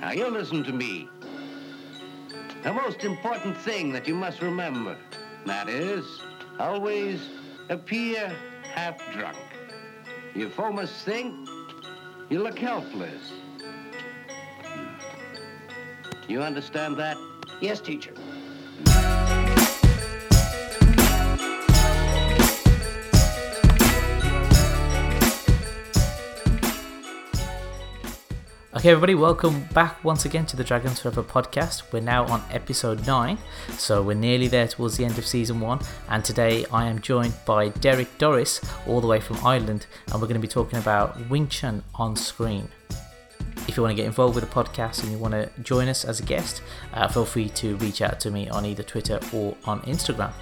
Now, you listen to me. The most important thing that you must remember, that is, always appear half drunk. You foamers think you look helpless. You understand that? Yes, teacher. Okay, everybody, welcome back once again to the Dragons Forever podcast. We're now on episode 9, so we're nearly there towards the end of season 1. And today I am joined by Derek Doris, all the way from Ireland, and we're going to be talking about Wing Chun on screen. If you want to get involved with the podcast and you want to join us as a guest, uh, feel free to reach out to me on either Twitter or on Instagram.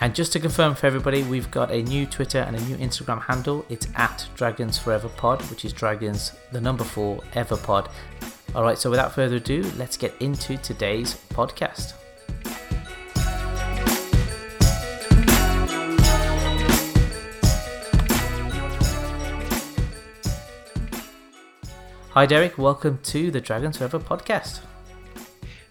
And just to confirm for everybody, we've got a new Twitter and a new Instagram handle. It's at Dragons Forever Pod, which is Dragons the number four ever pod. All right, so without further ado, let's get into today's podcast. Hi, Derek. Welcome to the Dragons Forever podcast.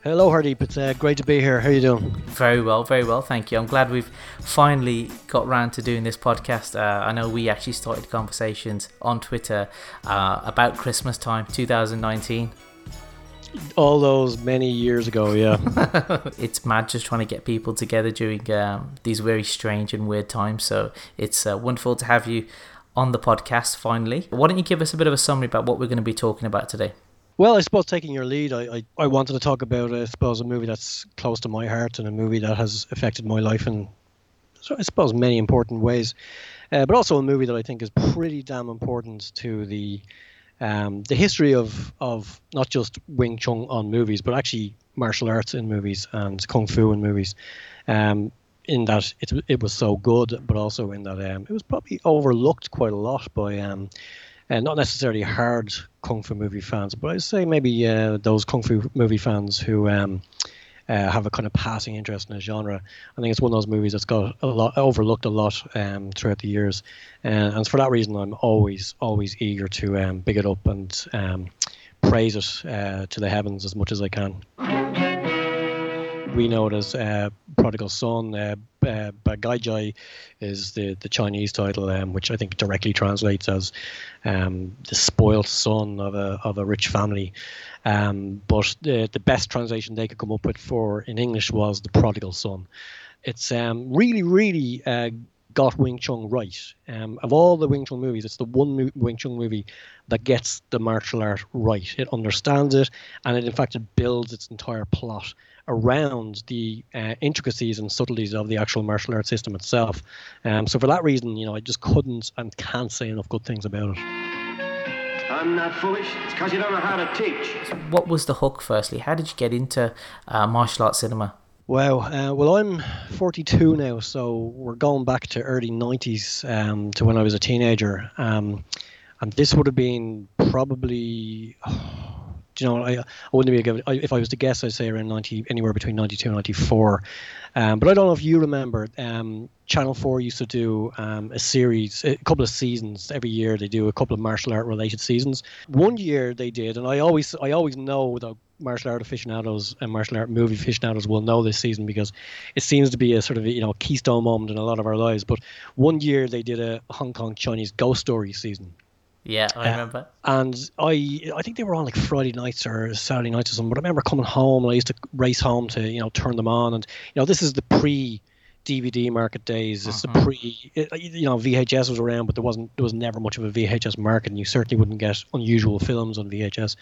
Hello, Hardeep. It's uh, great to be here. How are you doing? Very well, very well. Thank you. I'm glad we've finally got round to doing this podcast. Uh, I know we actually started conversations on Twitter uh, about Christmas time 2019. All those many years ago, yeah. it's mad just trying to get people together during um, these very strange and weird times. So it's uh, wonderful to have you on the podcast finally. Why don't you give us a bit of a summary about what we're going to be talking about today? Well, I suppose taking your lead, I, I, I, wanted to talk about, I suppose, a movie that's close to my heart and a movie that has affected my life in, I suppose, many important ways. Uh, but also a movie that I think is pretty damn important to the um, the history of, of not just Wing Chun on movies, but actually martial arts in movies and kung fu in movies. Um, in that it, it was so good, but also in that um, it was probably overlooked quite a lot by um, uh, not necessarily hard kung fu movie fans, but I'd say maybe uh, those kung fu movie fans who um, uh, have a kind of passing interest in the genre. I think it's one of those movies that's got a lot overlooked a lot um, throughout the years, uh, and for that reason, I'm always always eager to um, big it up and um, praise it uh, to the heavens as much as I can we know it as uh, Prodigal Son. Uh, uh, Bagaijai is the, the Chinese title, um, which I think directly translates as um, the spoiled son of a, of a rich family. Um, but the, the best translation they could come up with for in English was the Prodigal Son. It's um, really, really uh, got Wing Chun right. Um, of all the Wing Chun movies, it's the one Wing Chun movie that gets the martial art right. It understands it, and it in fact it builds its entire plot around the uh, intricacies and subtleties of the actual martial arts system itself. Um, so for that reason, you know, I just couldn't and can't say enough good things about it. I'm not foolish. It's because you don't know how to teach. What was the hook, firstly? How did you get into uh, martial arts cinema? Wow. Uh, well, I'm 42 now, so we're going back to early 90s um, to when I was a teenager. Um, and this would have been probably. Oh, you know, I, I wouldn't be a good, if I was to guess, I'd say around 90, anywhere between 92 and 94. Um, but I don't know if you remember, um, Channel 4 used to do um, a series, a couple of seasons every year. They do a couple of martial art related seasons. One year they did, and I always, I always know that martial art aficionados and martial art movie aficionados will know this season because it seems to be a sort of you know keystone moment in a lot of our lives. But one year they did a Hong Kong Chinese ghost story season, yeah, I uh, remember. and I I think they were on like Friday nights or Saturday nights or something. But I remember coming home and I used to race home to you know turn them on, and you know this is the pre DVD market days. It's uh-huh. the pre it, you know VHS was around, but there wasn't there was never much of a VHS market, and you certainly wouldn't get unusual films on VHS.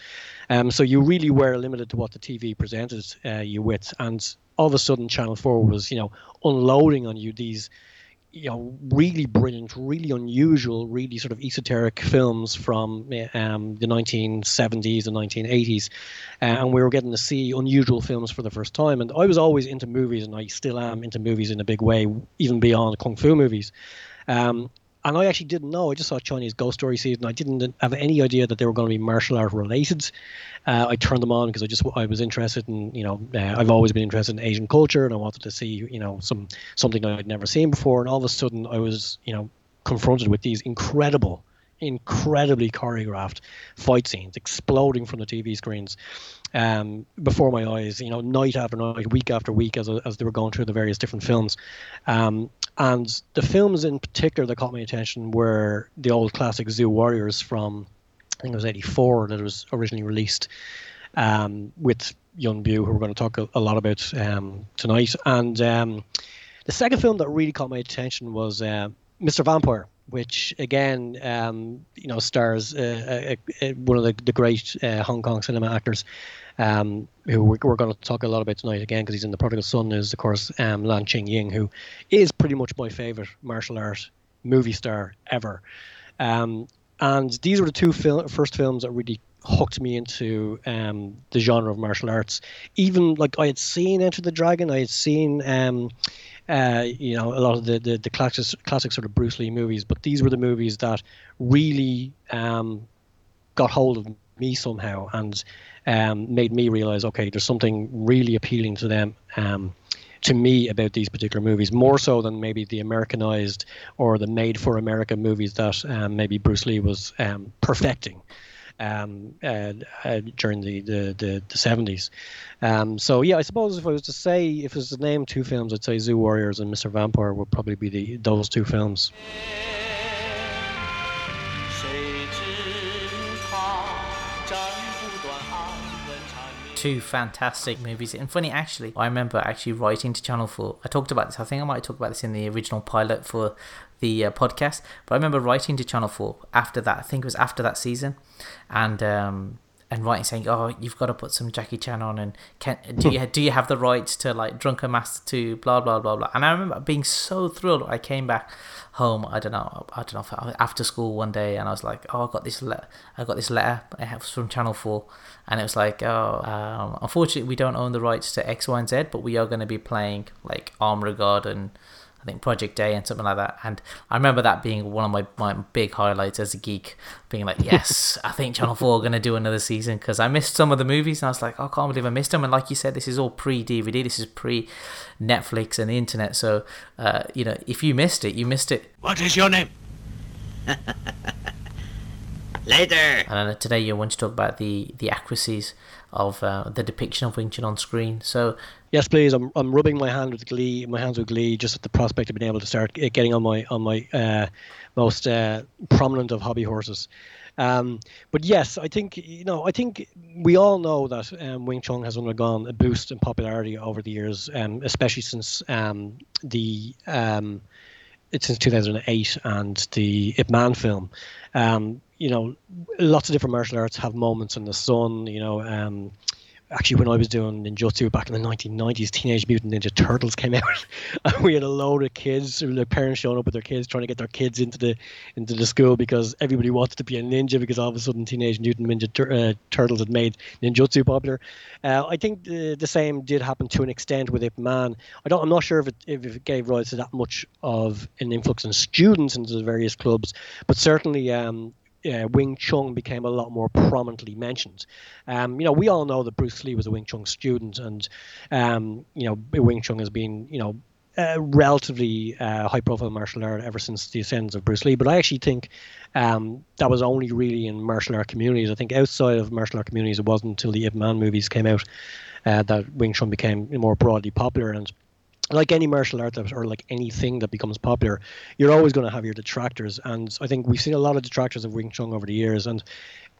Um, so you really were limited to what the TV presented uh, you with, and all of a sudden Channel Four was you know unloading on you these you know, really brilliant, really unusual, really sort of esoteric films from um, the 1970s and 1980s, uh, and we were getting to see unusual films for the first time. And I was always into movies, and I still am into movies in a big way, even beyond kung fu movies. Um, and I actually didn't know. I just saw Chinese Ghost Story season. I didn't have any idea that they were going to be martial art related. Uh, I turned them on because I just I was interested in you know uh, I've always been interested in Asian culture and I wanted to see you know some something I'd never seen before. And all of a sudden I was you know confronted with these incredible incredibly choreographed fight scenes exploding from the TV screens um, before my eyes, you know, night after night, week after week, as, as they were going through the various different films. Um, and the films in particular that caught my attention were the old classic Zu Warriors from, I think it was 84 that was originally released um, with Yuen Biao, who we're going to talk a, a lot about um, tonight. And um, the second film that really caught my attention was uh, Mr. Vampire, which again, um, you know, stars uh, uh, uh, one of the, the great uh, Hong Kong cinema actors, um, who we're, going to talk a lot about tonight again because he's in The Prodigal Son, is of course um, Lam Ching Ying, who is pretty much my favorite martial art movie star ever. Um, and these were the two fil- first films that really hooked me into um, the genre of martial arts. Even like I had seen Enter the Dragon, I had seen um, uh, you know a lot of the, the the classic classic sort of Bruce Lee movies, but these were the movies that really um, got hold of me somehow and um, made me realize okay, there's something really appealing to them. Um, to me about these particular movies more so than maybe the Americanized or the made for America movies that um, maybe Bruce Lee was um, perfecting um, uh, uh, during the, the, the, the 70s. Um, so, yeah, I suppose if I was to say, if it was to name two films, I'd say Zu Warriors and Mr. Vampire would probably be the those two films. Two fantastic movies. And funny, actually, I remember actually writing to Channel 4. I talked about this. I think I might talk about this in the original pilot for the uh, podcast. But I remember writing to Channel 4 after that. I think it was after that season. And um, and writing saying, "Oh, you've got to put some Jackie Chan on, and can do you do you have the rights to like Drunken Master to blah blah blah blah." And I remember being so thrilled. I came back home. I don't know. I don't know. after school one day, and I was like, "Oh, I got this letter. I got this letter. It was from Channel Four, and it was like, oh, um, unfortunately, we don't own the rights to X, Y, and Z, but we are going to be playing like and I think Project A and something like that. And I remember that being one of my, my big highlights as a geek, being like, yes, I think Channel 4 are going to do another season because I missed some of the movies and I was like, oh, I can't believe I missed them. And like you said, this is all pre DVD, this is pre Netflix and the internet. So, uh, you know, if you missed it, you missed it. What is your name? Later. And uh, today you want to talk about the, the accuracies of uh, the depiction of Wing Chun on screen. So yes, please. I'm, I'm rubbing my hand with glee, my hands with glee, just at the prospect of being able to start getting on my on my uh, most uh, prominent of hobby horses. Um, but yes, I think you know. I think we all know that um, Wing Chun has undergone a boost in popularity over the years, um, especially since um, the um, since 2008 and the Ip Man film. Um, you know, lots of different martial arts have moments in the sun. You know, um, actually when I was doing ninjutsu back in the 1990s, Teenage Mutant Ninja Turtles came out, and we had a load of kids, their parents showing up with their kids, trying to get their kids into the into the school because everybody wanted to be a ninja because all of a sudden Teenage Mutant Ninja Tur- uh, Turtles had made ninjutsu popular. Uh, I think the, the same did happen to an extent with Ip Man. I don't, I'm not sure if it if it gave rise to that much of an influx in students into the various clubs, but certainly um, uh, Wing Chun became a lot more prominently mentioned. Um, you know, we all know that Bruce Lee was a Wing Chun student, and um, you know, Wing Chun has been you know a relatively uh, high-profile martial art ever since the ascendance of Bruce Lee. But I actually think um, that was only really in martial art communities. I think outside of martial art communities, it wasn't until the Ip Man movies came out uh, that Wing Chun became more broadly popular and like any martial art or like anything that becomes popular, you're always going to have your detractors. And I think we've seen a lot of detractors of Wing Chun over the years. And,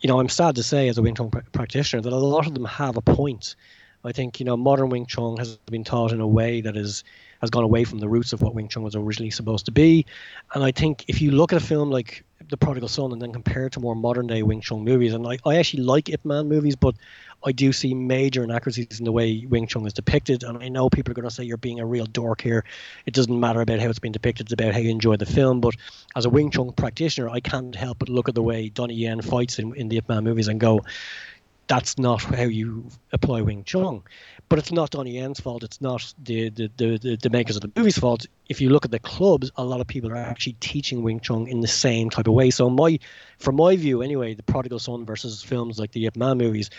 you know, I'm sad to say as a Wing Chun pr- practitioner that a lot of them have a point. I think, you know, modern Wing Chun has been taught in a way that is has gone away from the roots of what Wing Chun was originally supposed to be. And I think if you look at a film like The Prodigal Son and then compare it to more modern day Wing Chun movies, and I, I actually like Ip Man movies, but I do see major inaccuracies in the way Wing Chun is depicted. And I know people are going to say you're being a real dork here. It doesn't matter about how it's been depicted, it's about how you enjoy the film. But as a Wing Chun practitioner, I can't help but look at the way Donnie Yen fights in, in the Ip Man movies and go, that's not how you apply Wing Chun. But it's not Donnie Yen's fault. It's not the, the, the, the, makers of the movie's fault. If you look at the clubs, a lot of people are actually teaching Wing Chun in the same type of way. So my, from my view anyway, the Prodigal Son versus films like the Ip Man movies,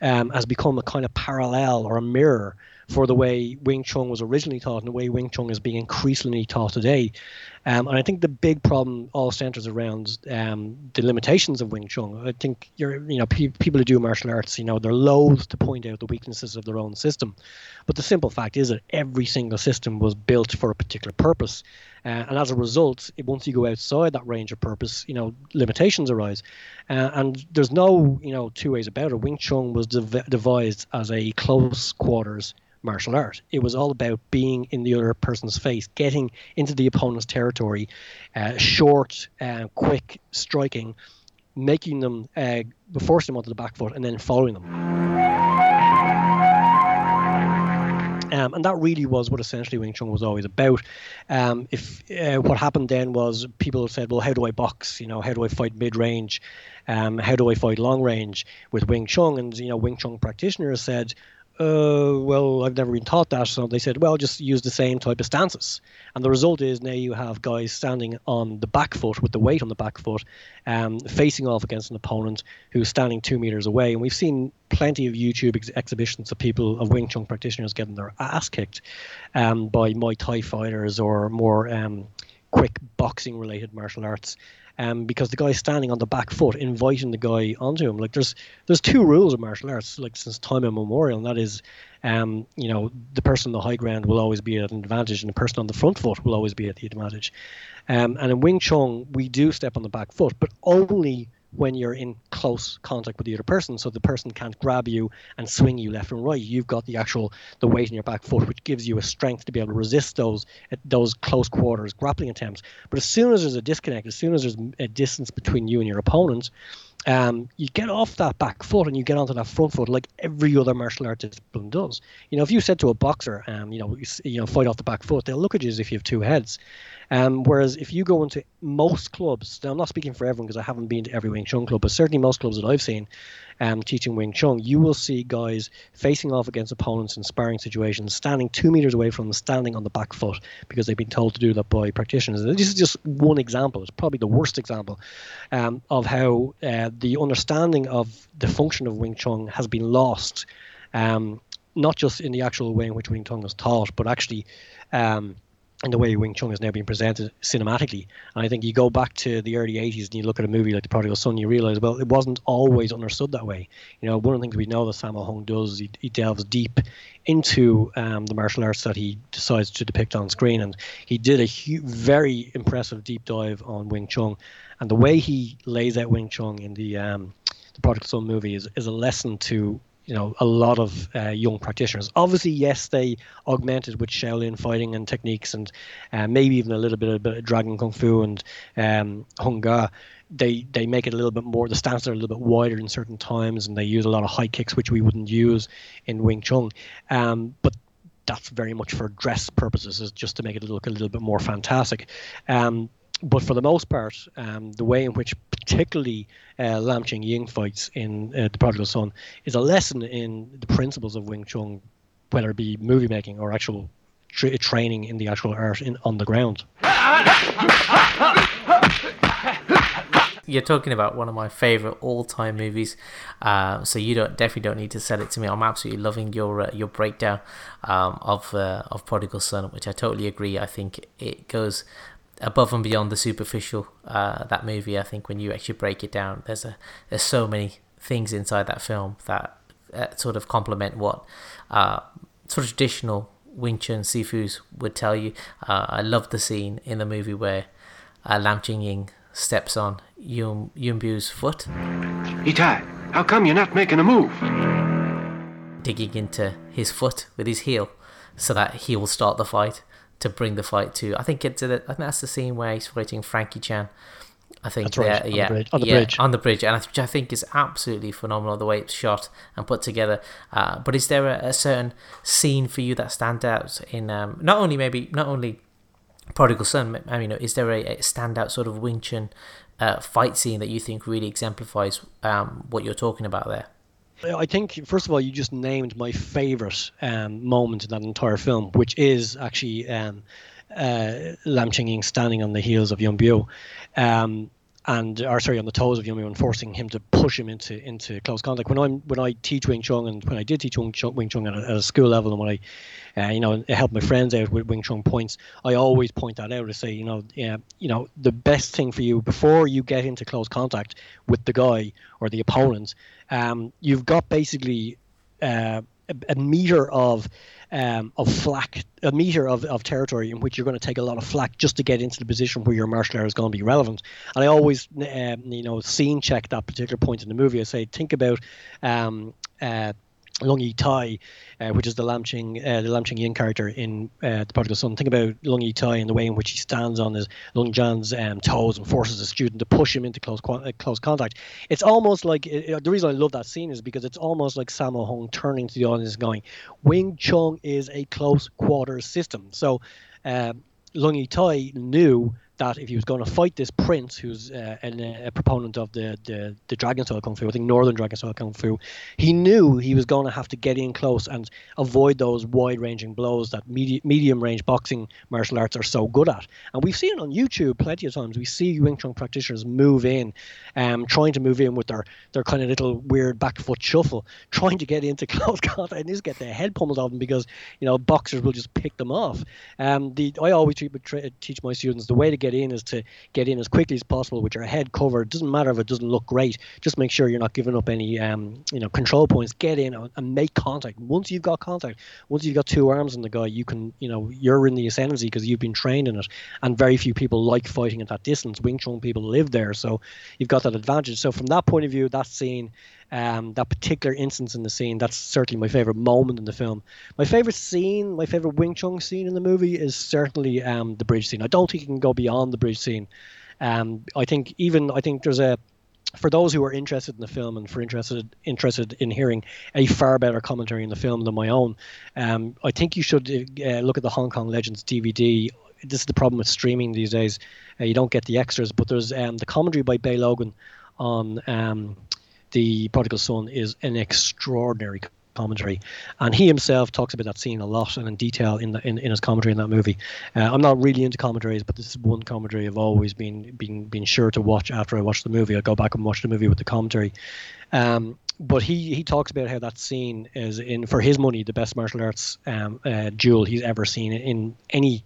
um, has become a kind of parallel or a mirror for the way Wing Chun was originally taught and the way Wing Chun is being increasingly taught today. Um, and I think the big problem all centers around um, the limitations of Wing Chun. I think you're, you know, pe- people who do martial arts, you know, they're loath to point out the weaknesses of their own system. But the simple fact is that every single system was built for a particular purpose. Uh, and as a result, once you go outside that range of purpose, you know, limitations arise. Uh, and there's no, you know, two ways about it. Wing Chun was dev- devised as a close quarters martial art. It was all about being in the other person's face, getting into the opponent's territory, uh, short, uh, quick striking, making them, uh, forcing them onto the back foot, and then following them. Um, and that really was what essentially Wing Chun was always about. Um, if uh, what happened then was people said, "Well, how do I box? You know, how do I fight mid range? Um, how do I fight long range with Wing Chun?" And you know, Wing Chun practitioners said, uh, well, I've never been taught that. So they said, well, just use the same type of stances. And the result is now you have guys standing on the back foot with the weight on the back foot, um, facing off against an opponent who's standing two meters away. And we've seen plenty of YouTube ex- exhibitions of people, of Wing Chun practitioners getting their ass kicked um, by Muay Thai fighters or more um, quick boxing related martial arts um, because the guy's standing on the back foot, inviting the guy onto him. Like there's there's two rules of martial arts, like since time immemorial, and that is, um, you know, the person on the high ground will always be at an advantage, and the person on the front foot will always be at the advantage. Um, and in Wing Chun, we do step on the back foot, but only when you're in close contact with the other person so the person can't grab you and swing you left and right you've got the actual the weight in your back foot which gives you a strength to be able to resist those those close quarters grappling attempts but as soon as there's a disconnect as soon as there's a distance between you and your opponent um, you get off that back foot and you get onto that front foot like every other martial art discipline does. You know, if you said to a boxer, um, you know, you, you know, fight off the back foot, they'll look at you as if you have two heads. Um, whereas if you go into most clubs, now I'm not speaking for everyone because I haven't been to every Wing Chun club, but certainly most clubs that I've seen um, teaching Wing Chun, you will see guys facing off against opponents in sparring situations, standing two meters away from them, standing on the back foot because they've been told to do that by practitioners. And this is just one example. It's probably the worst example um, of how uh, the understanding of the function of Wing Chun has been lost. Um, not just in the actual way in which Wing Chun is taught, but actually um, and the way Wing Chun is now being presented cinematically. And I think you go back to the early 80s and you look at a movie like The Prodigal Son, you realize, well, it wasn't always understood that way. You know, one of the things we know that Sammo Hung does, he, he delves deep into um, the martial arts that he decides to depict on screen. And he did a hu- very impressive deep dive on Wing Chun. And the way he lays out Wing Chun in the, um, the Prodigal Son movie is, is a lesson to you know a lot of uh, young practitioners. Obviously, yes, they augmented with Shaolin fighting and techniques, and uh, maybe even a little bit of, bit of Dragon Kung Fu and um, Hung Gar. They they make it a little bit more. The stances are a little bit wider in certain times, and they use a lot of high kicks, which we wouldn't use in Wing Chun. Um, but that's very much for dress purposes, is just to make it look a little bit more fantastic. Um, but for the most part, um, the way in which particularly uh, Lam Ching Ying fights in uh, The Prodigal Son is a lesson in the principles of Wing Chun, whether it be movie making or actual tra- training in the actual art in, on the ground. You're talking about one of my favorite all-time movies, uh, so you don't definitely don't need to sell it to me. I'm absolutely loving your uh, your breakdown um, of uh, of Prodigal Son, which I totally agree. I think it goes above and beyond the superficial. Uh, that movie, I think, when you actually break it down, there's a there's so many things inside that film that uh, sort of complement what uh, sort of traditional Wing Chun Sifus would tell you. Uh, I love the scene in the movie where uh, Lam Ching Ying steps on Yun Yuen Biao's foot. Itai, how come you're not making a move? Digging into his foot with his heel so that he will start the fight to bring the fight to. I think it's a, I think that's the scene where he's fighting Frankie Chan. I think right, on the yeah, bridge- on the yeah, bridge. on the bridge, and I, which I think is absolutely phenomenal the way it's shot and put together. Uh, but is there a, a certain scene for you that stands out in um, not only maybe not only Prodigal Son? I mean, is there a, a standout sort of Wing Chun uh, fight scene that you think really exemplifies um, what you're talking about there? I think first of all, you just named my favorite um, moment in that entire film, which is actually um, uh, Lam Ching Ying standing on the heels of Yuen Biao. Um, and or sorry on the toes of Woo and forcing him to push him into into close contact. When I'm when I teach Wing Chun and when I did teach Wing Chun, Wing Chun at, a, at a school level and when I uh, you know help my friends out with Wing Chun points, I always point that out to say you know yeah you know the best thing for you before you get into close contact with the guy or the opponent, um, you've got basically uh, a, meter of um, of flack, a meter of, of territory in which you're going to take a lot of flack just to get into the position where your martial art is going to be relevant. And I always, um, you know, scene check that particular point in the movie. I say, think about um, uh, Lung Yi Tai, uh, which is the Lam Ching, uh, the Lam Ching Ying character in uh, The Prodigal Son. Think about Lung Yi Tai and the way in which he stands on his Lung Jan's um, toes and forces a student to push him into close uh, close contact. It's almost like the reason I love that scene is because it's almost like Sammo Hung turning to the audience going, "Wing Chun is a close quarters system." So. Uh, Lung Yi Tai knew that if he was going to fight this prince, who's uh, an, a proponent of the, the, the Dragon Style Kung Fu, I think Northern Dragon Style Kung Fu, he knew he was going to have to get in close and avoid those wide ranging blows that medi- medium range boxing martial arts are so good at. And we've seen on YouTube plenty of times. We see Wing Chun practitioners move in, um, trying to move in with their, their kind of little weird back foot shuffle, trying to get into close contact and just get their head pummeled off them because, you know, boxers will just pick them off. Um, the I always teach my students the way to get in is to get in as quickly as possible with your head covered. It doesn't matter if it doesn't look great. Just make sure you're not giving up any um, you know control points. Get in and make contact. Once you've got contact, once you've got two arms on the guy, you can you know you're in the ascendancy because you've been trained in it. And very few people like fighting at that distance. Wing Chun people live there, so you've got that advantage. So from that point of view, that scene um, that particular instance in the scene, that's certainly my favorite moment in the film. My favorite scene, my favorite Wing Chun scene in the movie is certainly um, the bridge scene. I don't think you can go beyond the bridge scene. Um, I think even I think there's a for those who are interested in the film and for interested interested in hearing a far better commentary in the film than my own, um, I think you should uh, look at the Hong Kong Legends DVD. This is the problem with streaming these days; uh, you don't get the extras. But there's um, the commentary by Bey Logan on um, the prodigal son is an extraordinary commentary, and he himself talks about that scene a lot and in detail in the in, in his commentary in that movie. Uh, I'm not really into commentaries, but this is one commentary I've always been been been sure to watch after I watch the movie. I go back and watch the movie with the commentary. Um, but he he talks about how that scene is in for his money the best martial arts um, uh, duel he's ever seen in any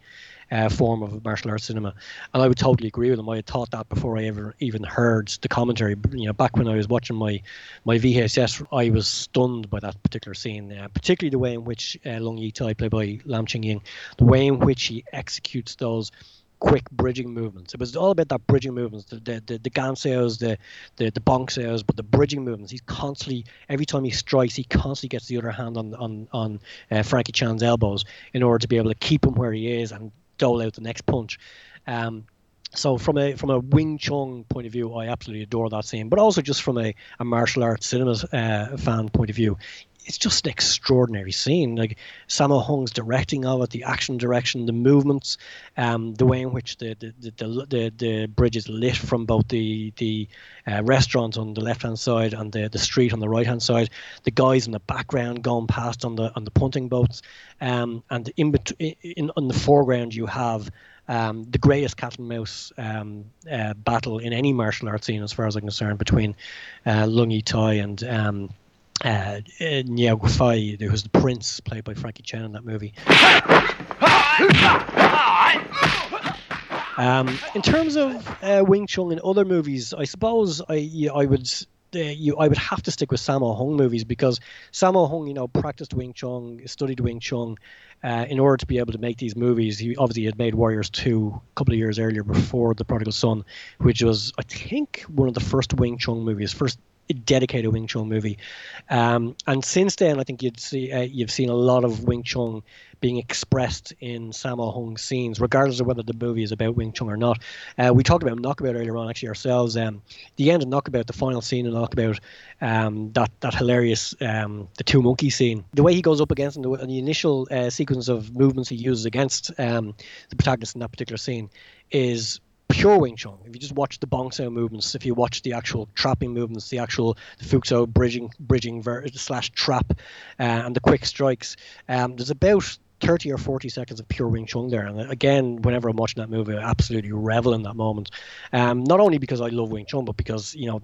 uh, form of martial arts cinema. And I would totally agree with him. I had thought that before I ever even heard the commentary. You know, back when I was watching my my VHS, I was stunned by that particular scene, uh, particularly the way in which uh, Lung Yi Tai, played by Lam Ching Ying, the way in which he executes those quick bridging movements. It was all about that bridging movements, the the the, the ganseos, the the the bonk but the bridging movements. He's constantly every time he strikes, he constantly gets the other hand on on on uh, Frankie Chan's elbows in order to be able to keep him where he is and dole out the next punch. Um, so from a from a Wing Chun point of view, I absolutely adore that scene. But also just from a, a martial arts cinema uh, fan point of view, it's just an extraordinary scene. Like Sammo Hung's directing of it, the action direction, the movements, um, the way in which the the, the, the, the bridge is lit from both the the uh, on the left hand side and the, the street on the right hand side, the guys in the background going past on the on the punting boats, um, and in, between in in the foreground you have. Um, the greatest cat and mouse um, uh, battle in any martial arts scene, as far as I'm concerned, between uh, Lung Yi Tai and um, uh, Niao Guofei, who was the prince, played by Frankie Chan in that movie. Um, in terms of uh, Wing Chun in other movies, I suppose I I would uh, you I would have to stick with Sammo Hung movies because Sammo Hung, you know, practiced Wing Chun, studied Wing Chun. Uh, in order to be able to make these movies, he obviously had made Warriors 2 a couple of years earlier before The Prodigal Son, which was, I think, one of the first Wing Chun movies, first dedicated Wing Chun movie. Um, and since then, I think you'd see uh, you've seen a lot of Wing Chun being expressed in Sammo Hung scenes, regardless of whether the movie is about Wing Chun or not. Uh, we talked about Knockabout earlier on, actually ourselves. Um, the end of Knockabout, the final scene in Knockabout, um, that that hilarious um, the two monkey scene. The way he goes up against in the, the initial uh, sequence of movements he uses against um, the protagonist in that particular scene is pure Wing Chun. If you just watch the Bong Sao movements, if you watch the actual trapping movements, the actual the Fook bridging bridging ver- slash trap, uh, and the quick strikes, um, there's about 30 or 40 seconds of pure Wing Chun there. And again, whenever I'm watching that movie, I absolutely revel in that moment. Um, not only because I love Wing Chun, but because, you know,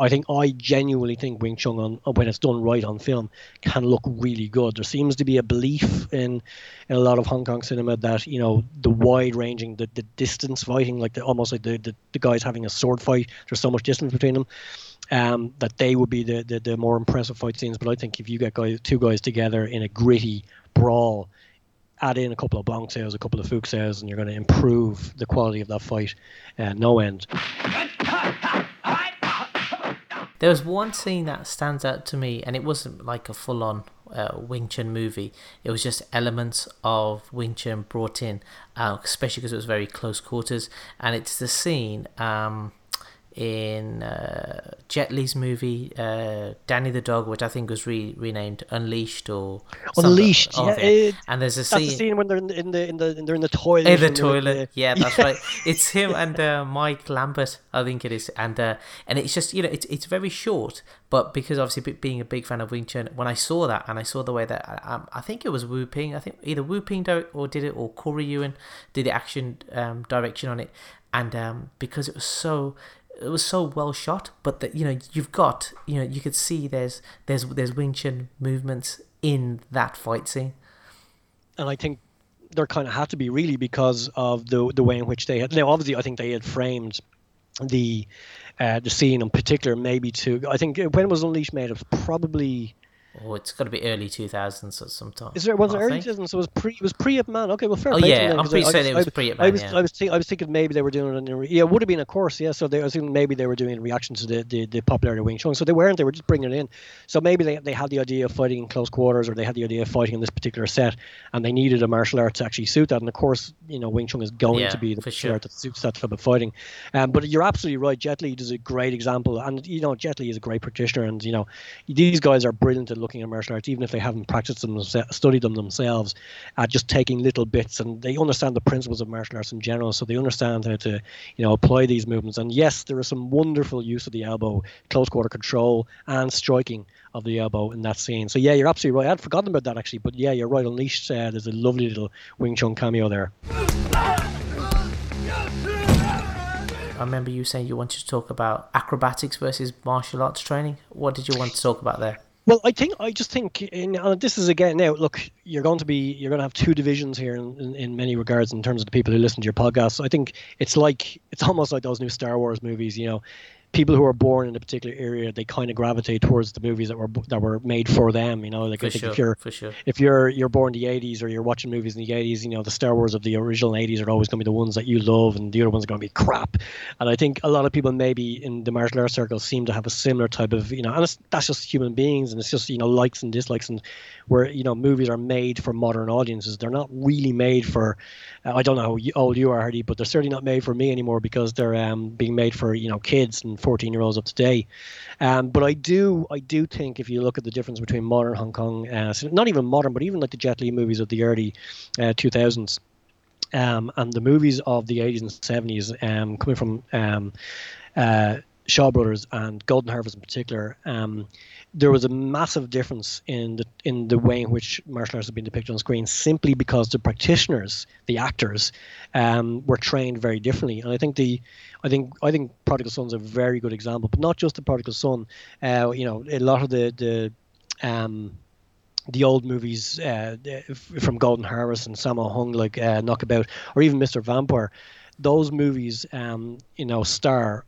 I think I genuinely think Wing Chun, on, when it's done right on film, can look really good. There seems to be a belief in, in a lot of Hong Kong cinema that, you know, the wide ranging, the, the distance fighting, like the, almost like the, the, the guys having a sword fight, there's so much distance between them. Um, that they would be the, the, the more impressive fight scenes. But I think if you get guys, two guys together in a gritty brawl, add in a couple of blanc sales, a couple of Fook sales, and you're going to improve the quality of that fight uh, no end. There was one scene that stands out to me, and it wasn't like a full on uh, Wing Chun movie. It was just elements of Wing Chun brought in, uh, especially because it was very close quarters. And it's the scene. Um, in uh, Jet Li's movie uh, Danny the Dog, which I think was re- renamed Unleashed or Unleashed. Yeah, it, and there's a that's scene. the scene when they're in the, in the, in the they're in the toilet. In the toilet, yeah, that's right. It's him and uh, Mike Lambert, I think it is, and uh, and it's just you know it's it's very short, but because obviously being a big fan of Wing Chun, when I saw that and I saw the way that um, I think it was Wu Ping, I think either Wu Ping or did it or Corey Yuen did the action um, direction on it, and um, because it was so it was so well shot, but that you know you've got you know you could see there's there's there's Wing Chun movements in that fight scene, and I think there kind of had to be really because of the the way in which they had. Now, obviously, I think they had framed the uh, the scene in particular, maybe to I think when was Unleashed made? It was probably Oh, it's got to be early 2000s or sometime. Is there was it early 2000s? So it was pre it was pre Ip Man. Okay, well fair. Oh play yeah, I'm pretty I, certain it was I, pre Ip I Man. was Yeah. I was think, I was thinking maybe they were doing it. In, yeah, it would have been of course. Yeah, so they, I was thinking maybe they were doing reaction to the, the, the popularity of Wing Chun. So they weren't. They were just bringing it in. So maybe they they had the idea of fighting in close quarters, or they had the idea of fighting in this particular set, and they needed a martial art to actually suit that. And of course, you know, Wing Chun is going Yeah, to be the martial sure. art that suits that type of fighting. Um, but you're absolutely right. Jet Li is a great example, and you know, Jet Li is a great practitioner, and you know, these guys are brilliant at looking at martial arts, even if they haven't practiced them, studied them themselves, at just taking little bits, and they understand the principles of martial arts in general, so they understand how to, you know, apply these movements. And yes, there is some wonderful use of the elbow, close quarter control, and striking of the elbow in that scene. So yeah, you're absolutely right. I'd forgotten about that actually, but yeah, you're right. Unleashed, uh, there's a lovely little Wing Chun cameo there. I remember you saying you wanted to talk about acrobatics versus martial arts training. What did you want to talk about there? Well, I think I just think in uh, this is again now. Look, you're going to be you're going to have two divisions here in, in, in many regards in terms of the people who listen to your podcast. So I think it's like it's almost like those new Star Wars movies. You know, people who are born in a particular area they kind of gravitate towards the movies that were that were made for them. You know, like For I think sure, if you're sure. if you're you're born in the 80s or you're watching movies in the 80s, you know, the Star Wars of the original 80s are always going to be the ones that you love and the other ones are going to be crap. And I think a lot of people maybe in the martial arts circle seem to have a similar type of, you know, and it's, that's just human beings and it's just, you know, likes and dislikes and where, you know, movies are made for modern audiences. They're not really made for, uh, I don't know how old you are, Hardy, but they're certainly not made for me anymore because they're um, being made for, you know, kids and 14 year olds up today. Um, but I do, I do think if you look at the difference between modern Hong Kong, uh, not even modern, but even like the Jet Li movies of the early uh, 2000s, um, and the movies of the 80s and 70s, um, coming from um, uh, Shaw Brothers and Golden Harvest in particular, um, there was a massive difference in the in the way in which martial arts have been depicted on screen, simply because the practitioners, the actors, um, were trained very differently. And I think the, I think I think Prodigal Son's a very good example, but not just the Prodigal Son. Uh, you know, a lot of the the um, the old movies uh, from Golden Harvest and Sammo Hung, like uh, Knockabout, or even Mr. Vampire, those movies, um, you know, star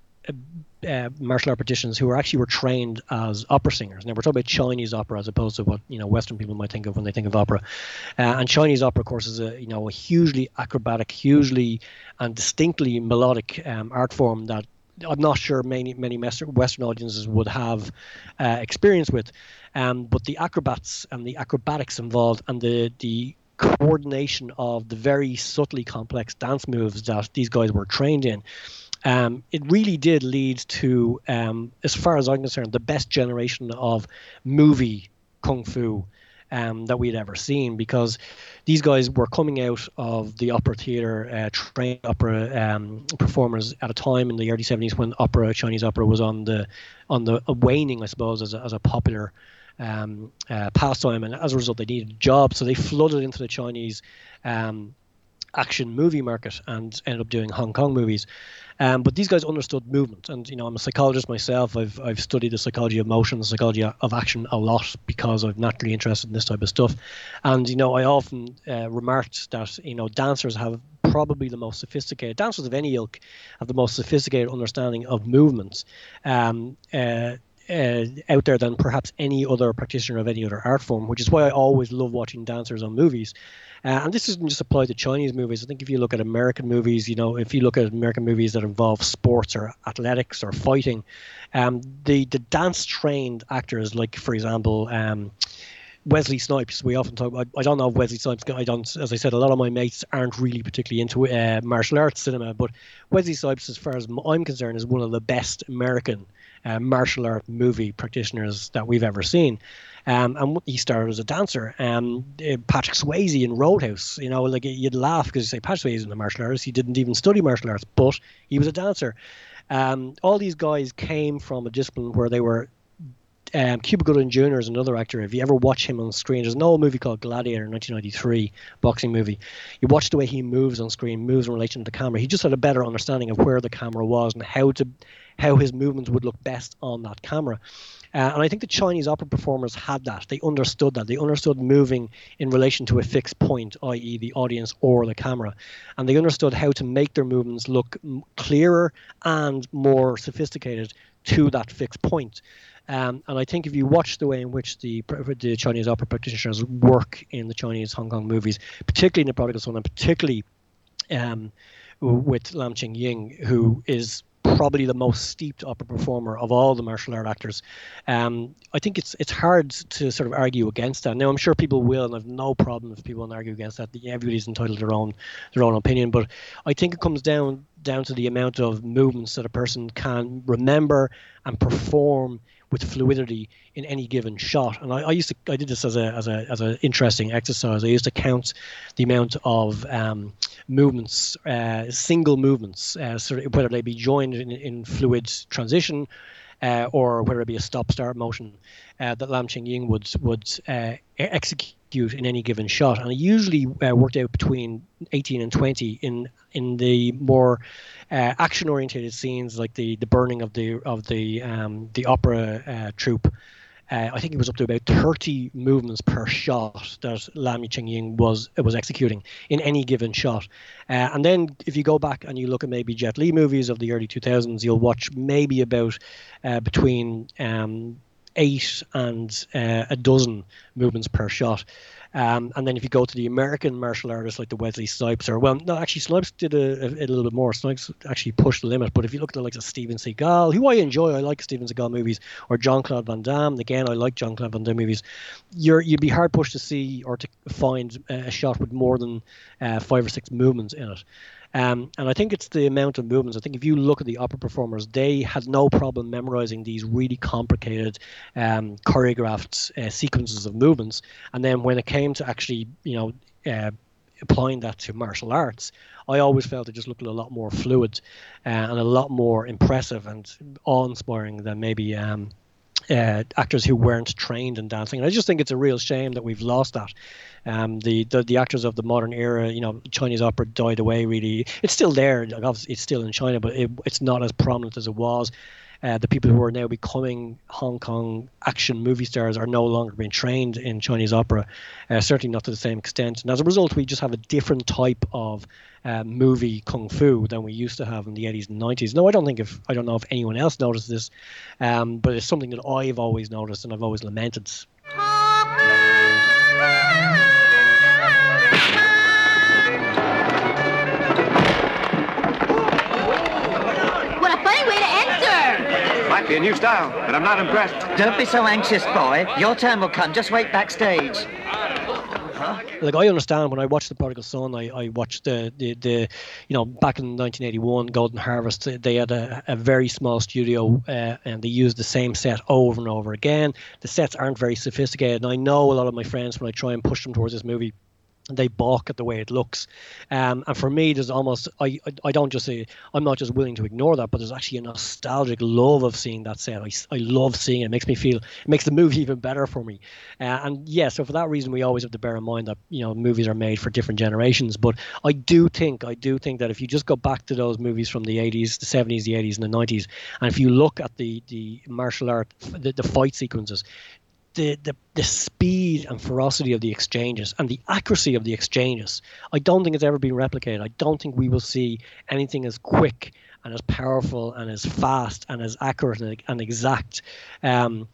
uh, martial art practitioners who were actually were trained as opera singers. Now we're talking about Chinese opera as opposed to what you know Western people might think of when they think of opera. Uh, and Chinese opera, of course, is a you know a hugely acrobatic, hugely and distinctly melodic um, art form that I'm not sure many many Western Western audiences would have uh, experience with. Um, but the acrobats and the acrobatics involved and the the coordination of the very subtly complex dance moves that these guys were trained in. Um, it really did lead to, um, as far as I'm concerned, the best generation of movie kung fu um, that we'd ever seen because these guys were coming out of the opera theater, uh, trained opera um, performers at a time in the early 70s when opera, Chinese opera, was on the on the waning, I suppose, as a, as a popular um, uh, pastime, and as a result, they needed jobs, so they flooded into the Chinese um, action movie market and ended up doing Hong Kong movies. Um, but these guys understood movement, and you know I'm a psychologist myself. I've I've studied the psychology of motion, the psychology of action a lot because I'm naturally interested in this type of stuff. And you know I often uh, remarked that you know dancers have probably the most sophisticated dancers of any ilk have the most sophisticated understanding of movements. Um, uh, uh, out there than perhaps any other practitioner of any other art form, which is why I always love watching dancers on movies. Uh, and this doesn't just apply to Chinese movies. I think if you look at American movies, you know, if you look at American movies that involve sports or athletics or fighting, um, the the dance trained actors, like for example. Um, Wesley Snipes. We often talk. I, don't know if Wesley Snipes. I don't. As I said, a lot of my mates aren't really particularly into uh, martial arts cinema. But Wesley Snipes, as far as I'm concerned, is one of the best American uh, martial art movie practitioners that we've ever seen. Um, and he started as a dancer. Um, uh, Patrick Swayze in Roadhouse, you know, like you'd laugh because you say Patrick Swayze isn't a martial artist. He didn't even study martial arts, but he was a dancer. Um, all these guys came from a discipline where they were. Um, Cuba Gooding Jr. is another actor. If you ever watch him on screen, there's an old movie called Gladiator, 1993 boxing movie. You watch the way he moves on screen, moves in relation to the camera. He just had a better understanding of where the camera was and how to how his movements would look best on that camera. Uh, and I think the Chinese opera performers had that. They understood that. They understood moving in relation to a fixed point, i.e., the audience or the camera. And they understood how to make their movements look clearer and more sophisticated to that fixed point. Um, and I think if you watch the way in which the the Chinese opera practitioners work in the Chinese Hong Kong movies, particularly in The Prodigal Son, and particularly um, with Lam Ching Ying, who is probably the most steeped opera performer of all the martial art actors. Um, I think it's it's hard to sort of argue against that. Now I'm sure people will, and I've no problem if people argue against that. Everybody's entitled to their own their own opinion, but I think it comes down down to the amount of movements that a person can remember and perform with fluidity in any given shot. And I, I, used to I did this as a as a as an interesting exercise. I used to count the amount of um, movements, uh, single movements, uh, sort of, whether they be joined in, in fluid transition. Uh, or whether it be a stop-start motion uh, that Lam Ching Ying would would uh, execute in any given shot, and it usually uh, worked out between 18 and 20 in in the more uh, action oriented scenes like the the burning of the of the um, the opera uh, troupe. Uh, I think it was up to about 30 movements per shot that Lam Ching Ying was was executing in any given shot. Uh, and then if you go back and you look at maybe Jet Li movies of the early 2000s, you'll watch maybe about uh, between um, eight and uh, a dozen movements per shot. Um, and then if you go to the American martial artists like the Wesley Snipes, or well, no, actually Snipes did a, a, a little bit more. Snipes actually pushed the limit. But if you look at the likes of Steven Seagal, who I enjoy, I like Steven Seagal movies, or John Claude Van Damme. Again, I like John Claude Van Damme movies. You're you'd be hard pushed to see or to find a shot with more than uh, five or six movements in it. Um, and I think it's the amount of movements. I think if you look at the opera performers, they had no problem memorizing these really complicated, um, choreographed uh, sequences of movements. And then when it came to actually, you know, uh, applying that to martial arts, I always felt it just looked a lot more fluid uh, and a lot more impressive and awe-inspiring than maybe um, uh, actors who weren't trained in dancing. And I just think it's a real shame that we've lost that. Um, the, the, the actors of the modern era, you know, Chinese opera died away. Really, it's still there. Like obviously, it's still in China, but it, it's not as prominent as it was. Uh, the people who are now becoming Hong Kong action movie stars are no longer being trained in Chinese opera, uh, certainly not to the same extent. And as a result, we just have a different type of uh, movie kung fu than we used to have in the 80s and 90s. No, I don't think if I don't know if anyone else noticed this, um, but it's something that I've always noticed and I've always lamented. What a funny way to enter might be a new style, but I'm not impressed. Don't be so anxious, boy. Your turn will come. Just wait backstage. Like I understand when I watched the Prodigal Son, I, I watched the, the, the you know back in 1981 Golden Harvest. They had a, a very small studio uh, and they used the same set over and over again. The sets aren't very sophisticated, and I know a lot of my friends when I try and push them towards this movie they balk at the way it looks. Um, and for me, there's almost I, I, don't just say I'm not just willing to ignore that, but there's actually a nostalgic love of seeing that set. I, I love seeing it. It makes me feel it makes the movie even better for me. Uh, and yeah, so for that reason, we always have to bear in mind that you know movies are made for different generations. But I do think I do think that if you just go back to those movies from the 80s, the 70s, the 80s, and the 90s, and if you look at the the martial art, the, the fight sequences, the, the the speed and ferocity of the exchanges and the accuracy of the exchanges. I don't think it's ever been replicated. I don't think we will see anything as quick and as powerful and as fast and as accurate and, exact. Um,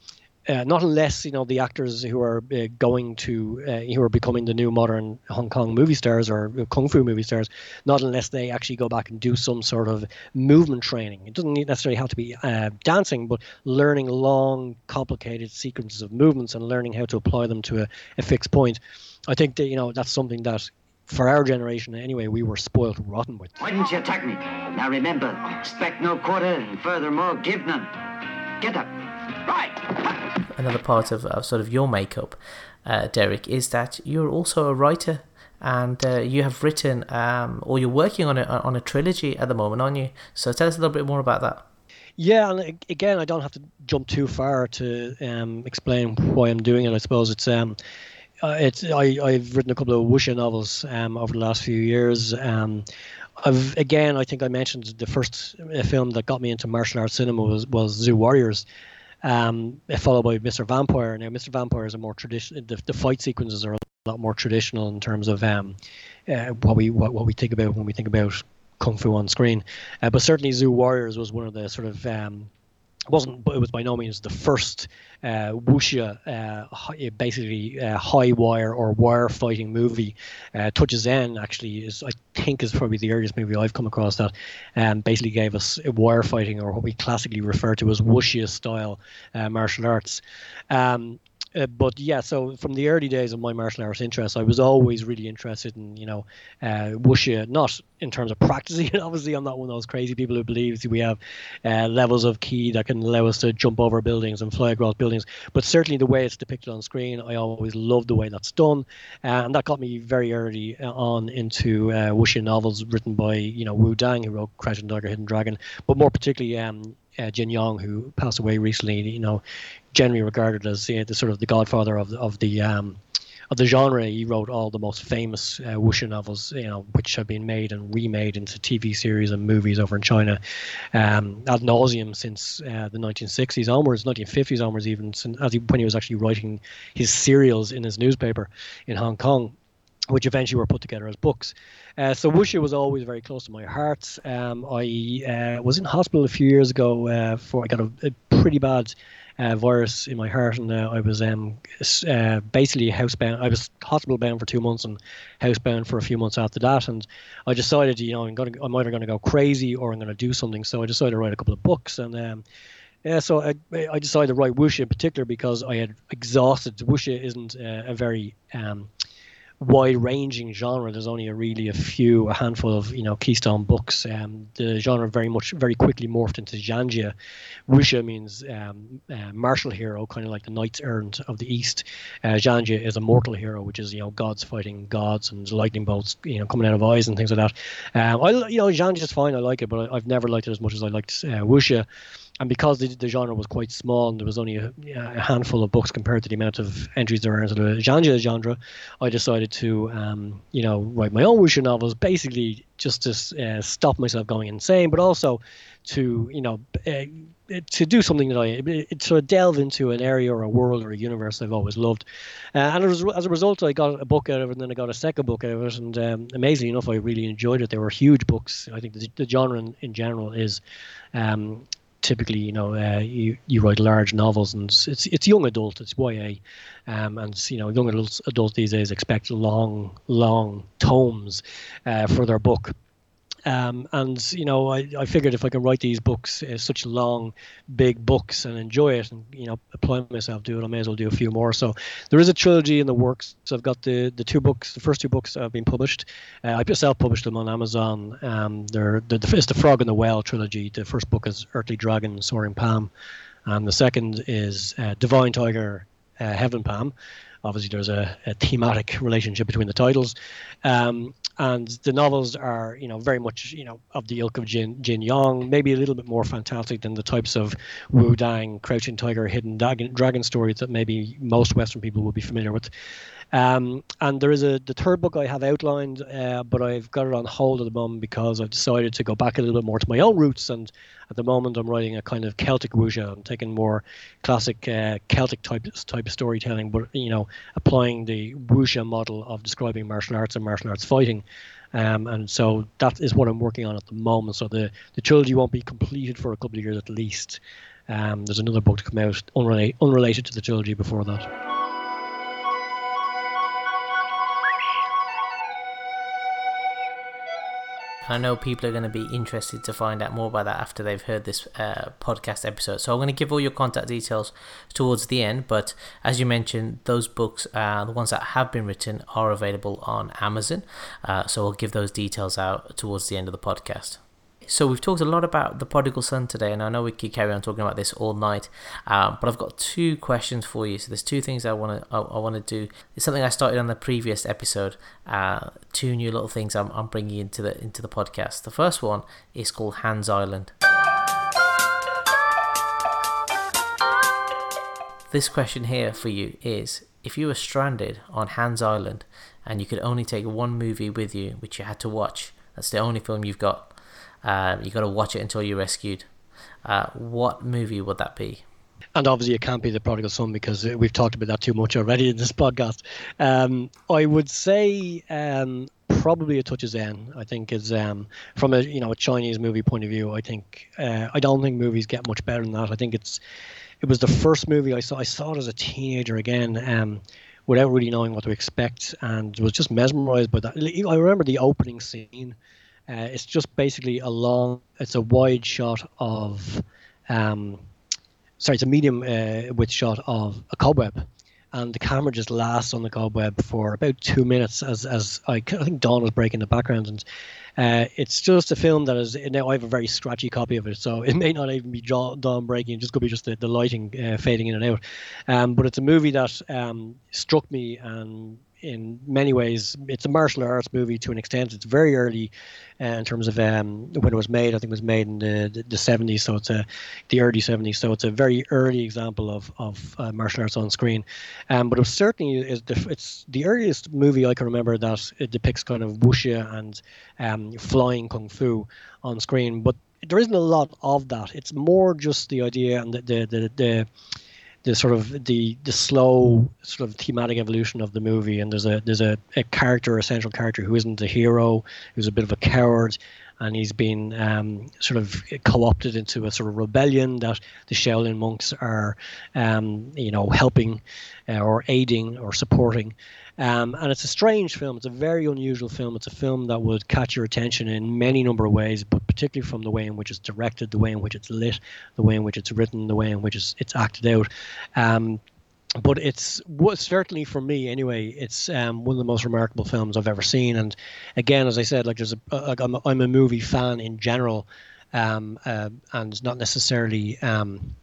uh, not unless you know the actors who are uh, going to uh, who are becoming the new modern Hong Kong movie stars or kung fu movie stars, not unless they actually go back and do some sort of movement training. It doesn't necessarily have to be uh, dancing, but learning long, complicated sequences of movements and learning how to apply them to a, a fixed point. I think that you know that's something that for our generation anyway, we were spoilt rotten with. Why didn't you attack me? Now remember, expect no quarter, and furthermore, give none. Get up. Right. Another part of, of sort of your makeup, uh, Derek, is that you're also a writer and uh, you have written um, or you're working on a, on a trilogy at the moment, aren't you? So tell us a little bit more about that. Yeah, and again, I don't have to jump too far to um, explain why I'm doing it. I suppose it's um, uh, it's I, I've written a couple of wuxia novels um, over the last few years. Um, I've again, I think I mentioned the first uh, film that got me into martial arts cinema was was Zu Warriors, um, followed by Mr. Vampire. Now, Mr. Vampire is a more traditional. The, the fight sequences are a lot more traditional in terms of um, uh, what we what, what we think about when we think about kung fu on screen. Uh, but certainly, Zu Warriors was one of the sort of um, wasn't it was by no means the first uh, wuxia uh, basically uh, high wire or wire fighting movie. Uh, Touch of Zen actually is I think is probably the earliest movie I've come across that um, basically gave us wire fighting or what we classically refer to as wuxia style uh, martial arts. Um, uh, but yeah, so from the early days of my martial arts interest, I was always really interested in, you know, uh, wuxia, not in terms of practicing it. Obviously, I'm not one of those crazy people who believes we have uh, levels of ki that can allow us to jump over buildings and fly across buildings. But certainly the way it's depicted on screen, I always loved the way that's done. Uh, and that got me very early uh, on into uh, wuxia novels written by, you know, Wu Dang, who wrote Crouching Tiger, Hidden Dragon, but more particularly um, uh, Jin Yong, who passed away recently, you know, generally regarded as the, the sort of the godfather of the, of the um, of the genre. He wrote all the most famous uh, wuxia novels, you know, which have been made and remade into TV series and movies over in China um, ad nauseum since uh, the 1960s onwards, 1950s onwards, even as he, when he was actually writing his serials in his newspaper in Hong Kong which eventually were put together as books. Uh, so wuxia was always very close to my heart. Um, I uh, was in hospital a few years ago uh, for I got a, a pretty bad uh, virus in my heart, and uh, I was um, uh, basically housebound. I was hospital bound for two months and housebound for a few months after that. And I decided, you know, I'm going, I'm either going to go crazy or I'm going to do something. So I decided to write a couple of books, and um, yeah, so I, I decided to write wuxia in particular because I had exhausted. Wuxia isn't a very um, wide-ranging genre. There's only a really a few, a handful of you know keystone books. Um, the genre very much, very quickly morphed into Xianjie. Wuxia means um, uh, martial hero, kind of like the knights errant of the east. Uh, is a mortal hero, which is you know gods fighting gods and lightning bolts, you know, coming out of eyes and things like that. Um, I you know Xianjie is fine. I like it, but I, have never liked it as much as I liked uh, Wuxia and because the, the genre was quite small and there was only a, a, handful of books compared to the amount of entries there are into the Xianjie genre, I decided to, um, you know, write my own wuxia novels, basically just to uh, stop myself going insane, but also to, you know, uh, to do something that I sort of delve into an area or a world or a universe I've always loved. Uh, and as, as, a result, I got a book out of it, and then I got a second book out of it, and um, amazingly enough, I really enjoyed it. They were huge books. I think the, the genre in, in general is um, typically, you know, uh, you you write large novels, and it's it's young adult, it's YA, um, and you know, young adults these days expect long, long tomes uh, for their book. Um, and you know, I, I figured if I can write these books, uh, such long, big books, and enjoy it, and you know, apply myself to it, I may as well do a few more. So there is a trilogy in the works. So I've got the the two books, the first two books have been published. Uh, I self published them on Amazon. Um, they're the, the it's the Frog and the Well trilogy. The first book is Earthly Dragon, Soaring Palm, and the second is uh, Divine Tiger, uh, Heaven Palm. Obviously there's a, a thematic relationship between the titles. Um, and the novels are, you know, very much, you know, of the ilk of Jin, Jin Yong, maybe a little bit more fantastic than the types of Wu Dang, Crouching Tiger, Hidden Dragon, dragon stories that maybe most Western people will be familiar with. Um, and there is a the third book I have outlined, uh, but I've got it on hold at the moment because I've decided to go back a little bit more to my own roots. And at the moment, I'm writing a kind of Celtic wuxia. I'm taking more classic uh, Celtic type type of storytelling, but you know, applying the wuxia model of describing martial arts and martial arts fighting. Um, and so that is what I'm working on at the moment. So the the trilogy won't be completed for a couple of years at least. Um, there's another book to come out unrelated to the trilogy before that. I know people are going to be interested to find out more about that after they've heard this uh, podcast episode. So I'm going to give all your contact details towards the end. But as you mentioned, those books, uh, the ones that have been written, are available on Amazon. Uh, so I'll give those details out towards the end of the podcast. So we've talked a lot about the prodigal son today, and I know we could carry on talking about this all night. Um, but I've got two questions for you. So there's two things I want to I, I want to do. It's something I started on the previous episode. Uh, two new little things I'm, I'm bringing into the into the podcast. The first one is called Hands Island. This question here for you is if you were stranded on Hands Island and you could only take one movie with you, which you had to watch, that's the only film you've got um, you got to watch it until you're rescued. Uh, what movie would that be? And obviously, it can't be the prodigal son because we've talked about that too much already in this podcast. Um, I would say um, probably a touch of Zen. I think is um, from a you know a Chinese movie point of view. I think uh, I don't think movies get much better than that. I think it's it was the first movie I saw. I saw it as a teenager again. Um, without really knowing what to expect, and was just mesmerized by that. I remember the opening scene uh, it's just basically a long, it's a wide shot of, um, sorry, it's a medium uh, width shot of a cobweb. And the camera just lasts on the cobweb for about two minutes as, as I, I think Dawn was breaking the background. And uh, it's just a film that is, now I have a very scratchy copy of it, so it may not even be Dawn breaking, it just could be just the, the lighting uh, fading in and out. Um, but it's a movie that um, struck me and in many ways, it's a martial arts movie to an extent. It's very early uh, in terms of um, when it was made. I think it was made in the, the, the 70s, so it's a, the early 70s. So it's a very early example of, of uh, martial arts on screen. Um, but it certainly is the, it's the earliest movie I can remember that it depicts kind of wuxia and um, flying kung fu on screen. But there isn't a lot of that. It's more just the idea and the, the, the, the the sort of the the slow sort of thematic evolution of the movie. And there's a there's a, a character a central character who isn't a hero who's a bit of a coward and he's been um, sort of co-opted into a sort of rebellion that the Shaolin monks are um, you know helping uh, or aiding or supporting um, and it's a strange film. It's a very unusual film. It's a film that would catch your attention in many number of ways, but particularly from the way in which it's directed, the way in which it's lit, the way in which it's written, the way in which it's, it's acted out. Um, but it's certainly for me anyway. It's um, one of the most remarkable films I've ever seen. And again, as I said, like there's a, like I'm, a, I'm a movie fan in general, um, uh, and not necessarily um,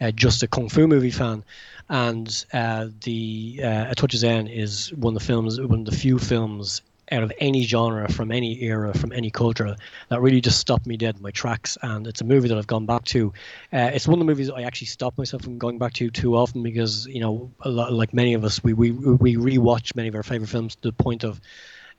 uh, just a kung fu movie fan and uh, the uh, A Touch of Zen is one of the films, one of the few films out of any genre, from any era, from any culture, that really just stopped me dead in my tracks. And it's a movie that I've gone back to. Uh, it's one of the movies I actually stop myself from going back to too often because you know, lot, like many of us, we we we rewatch many of our favorite films to the point of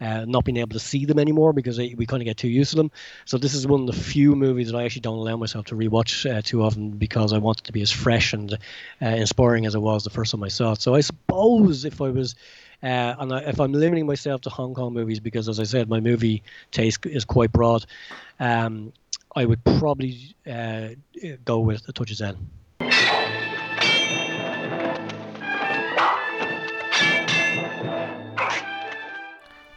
uh, not being able to see them anymore because we kind of get too used to them. So this is one of the few movies that I actually don't allow myself to rewatch uh, too often because I want it to be as fresh and uh, inspiring as it was the first time I saw it. So I suppose if I was uh, and I, if I'm limiting myself to Hong Kong movies, because as I said, my movie taste is quite broad, um, I would probably uh, go with A Touch of Zen.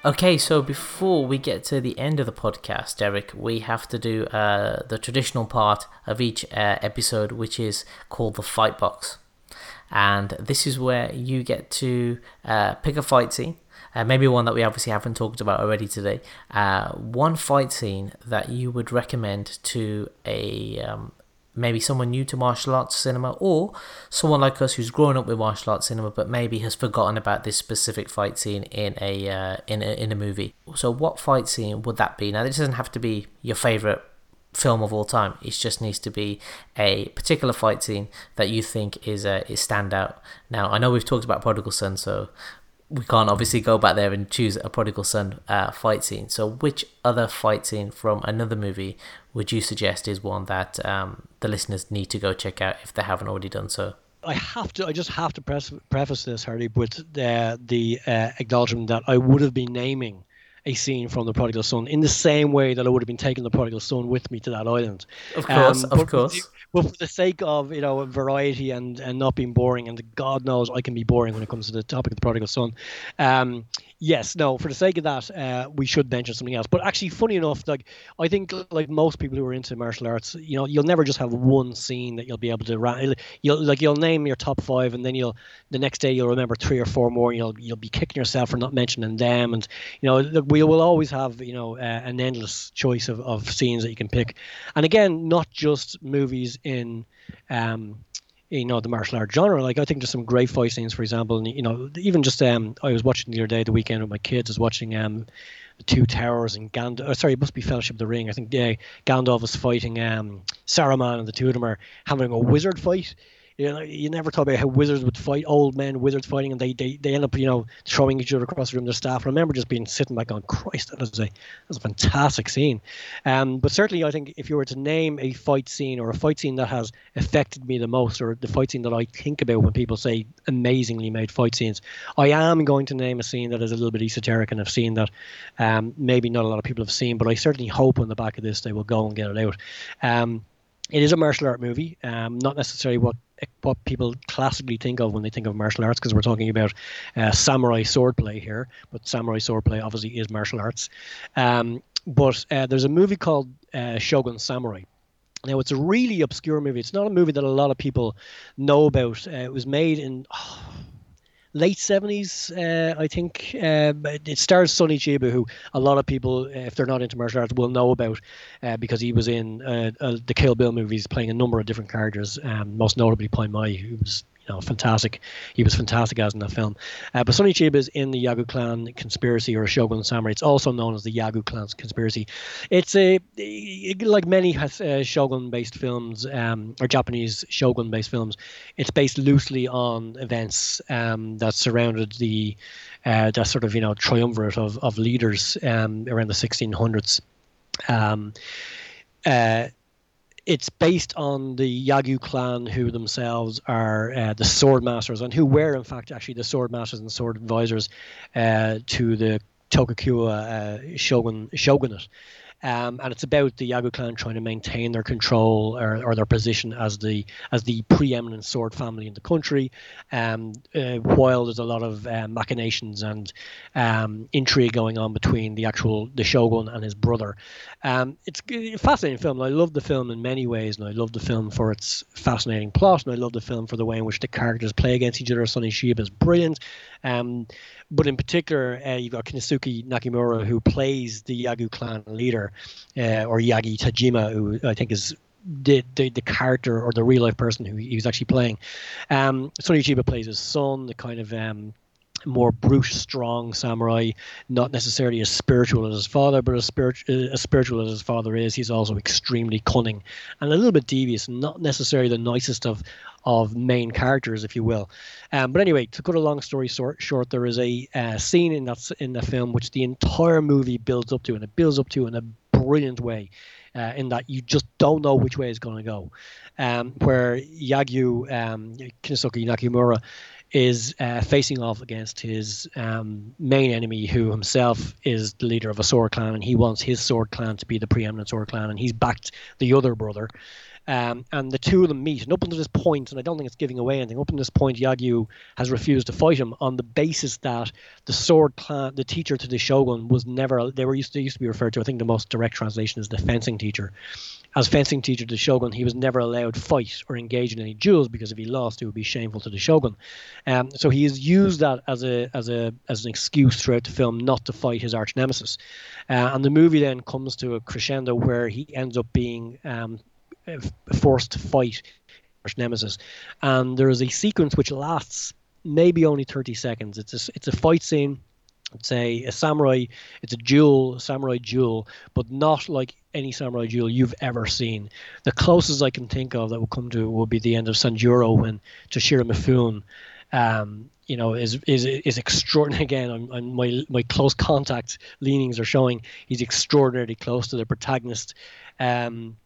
Okay, so before we get to the end of the podcast, Derek, we have to do uh, the traditional part of each uh, episode, which is called the fight box. And this is where you get to uh, pick a fight scene, uh, maybe one that we obviously haven't talked about already today. Uh, one fight scene that you would recommend to a um, maybe someone new to martial arts cinema or someone like us who's grown up with martial arts cinema but maybe has forgotten about this specific fight scene in a uh, in a in a movie. So what fight scene would that be? Now this doesn't have to be your favorite film of all time. It just needs to be a particular fight scene that you think is a is standout. Now I know we've talked about Prodigal Son, so we can't obviously go back there and choose a prodigal son uh, fight scene. So, which other fight scene from another movie would you suggest is one that um, the listeners need to go check out if they haven't already done so? I have to. I just have to preface this, Hardeep, with the, the uh, acknowledgement that I would have been naming a scene from the prodigal son in the same way that I would have been taking the prodigal son with me to that island. Of course, um, of course. But for the sake of you know variety and and not being boring, and God knows I can be boring when it comes to the topic of the prodigal son. Um, yes, no, for the sake of that, uh, we should mention something else. But actually, funny enough, like I think like most people who are into martial arts, you know, you'll never just have one scene that you'll be able to you'll like you'll name your top five, and then you'll the next day you'll remember three or four more. You'll you'll be kicking yourself for not mentioning them, and you know we will always have you know uh, an endless choice of, of scenes that you can pick, and again, not just movies in. Um, you know the martial art genre. Like I think there's some great fight scenes, for example, and you know even just um I was watching the other day, the weekend with my kids, I was watching um the Two Towers and Gandalf. Sorry, it must be Fellowship of the Ring. I think yeah, Gandalf was fighting um Saruman, and the two of them are having a wizard fight you know, you never thought about how wizards would fight old men, wizards fighting, and they, they, they end up, you know, throwing each other across the room. Their staff. I remember just being sitting back on Christ, that was a that was a fantastic scene. Um, but certainly, I think if you were to name a fight scene or a fight scene that has affected me the most, or the fight scene that I think about when people say amazingly made fight scenes, I am going to name a scene that is a little bit esoteric and I've seen that um, maybe not a lot of people have seen, but I certainly hope on the back of this they will go and get it out. Um, it is a martial art movie, um, not necessarily what what people classically think of when they think of martial arts, because we're talking about uh, samurai swordplay here, but samurai swordplay obviously is martial arts. Um, but uh, there's a movie called uh, Shogun Samurai. Now it's a really obscure movie. It's not a movie that a lot of people know about. Uh, it was made in. Oh, late 70s, uh, I think. Uh, it stars Sonny Chiba, who a lot of people, if they're not into martial arts, will know about uh, because he was in uh, uh, the Kill Bill movies playing a number of different characters, um, most notably Pai Mei, who was you know, fantastic. He was fantastic as in that film. Uh, but Sonny Chiba is in the Yagyu clan conspiracy or Shogun Samurai. It's also known as the Yagyu clan conspiracy. It's a like many uh, Shogun-based films um, or Japanese Shogun-based films. It's based loosely on events um, that surrounded the uh, that sort of you know triumvirate of of leaders um, around the 1600s. Um, uh, it's based on the Yagyu clan, who themselves are uh, the sword masters, and who were, in fact, actually the sword masters and sword advisors uh, to the Tokugawa uh, shogun shogunate. Um, and it's about the Yagyu clan trying to maintain their control or, or, their position as the as the preeminent sword family in the country, um, uh, while there's a lot of uh, machinations and um, intrigue going on between the actual the shogun and his brother. Um, it's a fascinating film. I love the film in many ways, and I love the film for its fascinating plot, and I love the film for the way in which the characters play against each other. Sonny Chiba is brilliant. Um, but in particular, uh, you've got Kinnosuke Nakamura, who plays the Yagyu clan leader, uh, or Yagyu Tajima, who I think is the, the, the character or the real life person who he was actually playing. Um, Sonny Chiba plays his son, the kind of um, more brute, strong samurai, not necessarily as spiritual as his father, but as, spirit, as spiritual as his father is, he's also extremely cunning and a little bit devious, not necessarily the nicest of of main characters, if you will. Um, but anyway, to cut a long story short, short there is a uh, scene in that in the film which the entire movie builds up to, and it builds up to in a brilliant way. Uh, in that you just don't know which way it's going to go. Um, where Yagyu um, Kinnosuke Nakamura is uh, facing off against his um, main enemy, who himself is the leader of a sword clan, and he wants his sword clan to be the preeminent sword clan, and he's backed the other brother. Um, and the two of them meet. And up until this point, and I don't think it's giving away anything, up until this point, Yagyu has refused to fight him on the basis that the sword clan, the teacher to the shogun, was never, they were used to, used to be referred to, I think the most direct translation is the fencing teacher as fencing teacher to the shogun, he was never allowed fight or engage in any duels because if he lost, it would be shameful to the shogun. Um, so he has used that as a as a as an excuse throughout the film not to fight his arch nemesis. Uh, and the movie then comes to a crescendo where he ends up being um, forced to fight nemesis, and there is a sequence which lasts maybe only 30 seconds. It's a, it's a fight scene. It's a, a samurai. It's a duel, samurai duel, but not like any samurai duel you've ever seen. The closest I can think of that will come to would be the end of Sanjuro when Toshiro Mifune um, you know, is is is extraordinary. Again, I'm, I'm, my my close contact leanings are showing he's extraordinarily close to the protagonist. Um,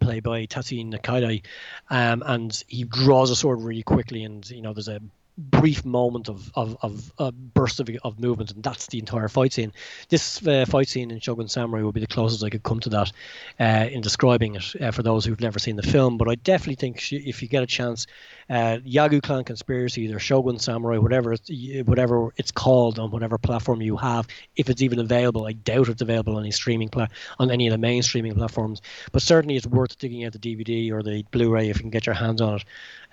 played by Tatsuya Nakadai, um, and he draws a sword really quickly, and you know there's a brief moment of of, of a burst of, of movement, and that's the entire fight scene. This uh, fight scene in Shogun Samurai will be the closest I could come to that uh, in describing it uh, for those who've never seen the film. But I definitely think if you get a chance, uh, Yagyu Clan Conspiracy, or Shogun Samurai, whatever it's, whatever it's called on whatever platform you have, if it's even available, I doubt it's available on any streaming pla- on any of the main streaming platforms. But certainly, it's worth digging out the DVD or the Blu-ray if you can get your hands on it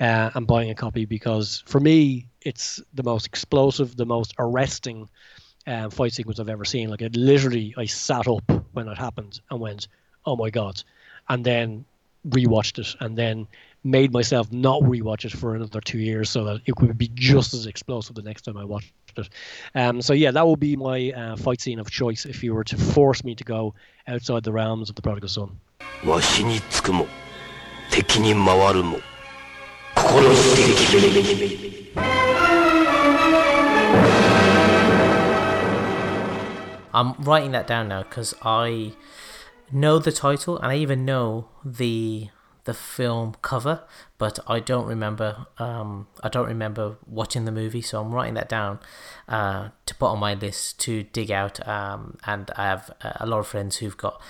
uh, and buying a copy because for me, it's the most explosive, the most arresting um, fight sequence I've ever seen. Like it literally, I sat up when it happened and went, "Oh my god!" and then rewatched it and then made myself not rewatch it for another two years so that it would be just as explosive the next time I watched it. Um, so yeah, that would be my uh, fight scene of choice if you were to force me to go outside the realms of the prodigal son. I'm writing that down now because I know the title and I even know the the film cover, but I don't remember. Um, I don't remember watching the movie, so I'm writing that down uh, to put on my list to dig out. Um, and I have a lot of friends who've got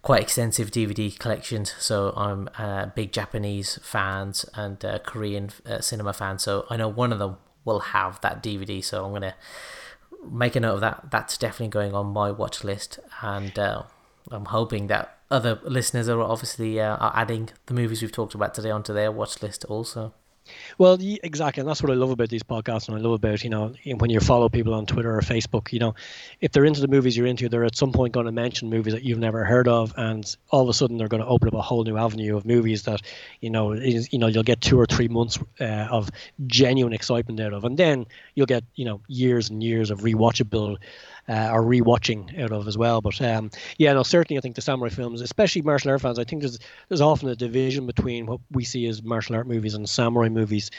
quite extensive DVD collections, so I'm a big Japanese fans and Korean uh, cinema fans. So I know one of them will have that DVD, so I'm gonna make a note of that. That's definitely going on my watch list, and uh, I'm hoping that other listeners are obviously uh, are adding the movies we've talked about today onto their watch list also. Well, exactly, and that's what I love about these podcasts, and I love about you know when you follow people on Twitter or Facebook. You know, if they're into the movies you're into, they're at some point going to mention movies that you've never heard of, and all of a sudden they're going to open up a whole new avenue of movies that you know is, you know you'll get two or three months uh, of genuine excitement out of, and then you'll get you know years and years of rewatchable uh, are rewatching out of as well. But um, yeah, no, certainly I think the samurai films, especially martial art fans, I think there's there's often a division between what we see as martial art movies and samurai movies,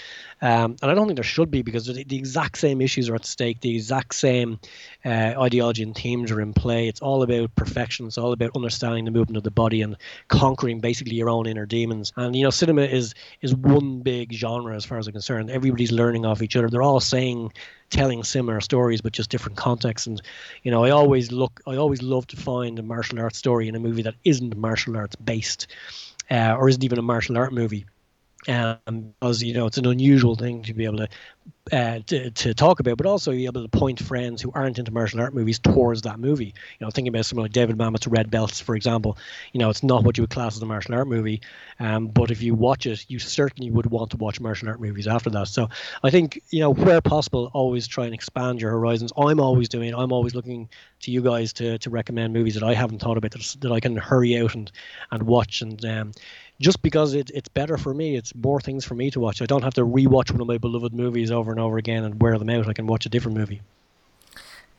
um, and I don't think there should be because the, the, exact same issues are at stake, the exact same uh, ideology and themes are in play. It's all about perfection. It's all about understanding the movement of the body and conquering basically your own inner demons. And you know, cinema is is one big genre as far as I'm concerned. Everybody's learning off each other. They're all saying telling similar stories but just different contexts. And you know i always look i always love to find a martial arts story in a movie that isn't martial arts based uh, or isn't even a martial art movie um, because you know it's an unusual thing to be able to uh, to, to talk about, but also be able to point friends who aren't into martial art movies towards that movie. You know, thinking about someone like David Mamet's Red Belts, for example. You know, it's not what you would class as a martial art movie, um, but if you watch it, you certainly would want to watch martial art movies after that. So I think you know, where possible, always try and expand your horizons. I'm always doing. I'm always looking to you guys to to recommend movies that I haven't thought about that, that I can hurry out and and watch and. Um, just because it, it's better for me. It's more things for me to watch. I don't have to rewatch one of my beloved movies over and over again and wear them out. I can watch a different movie.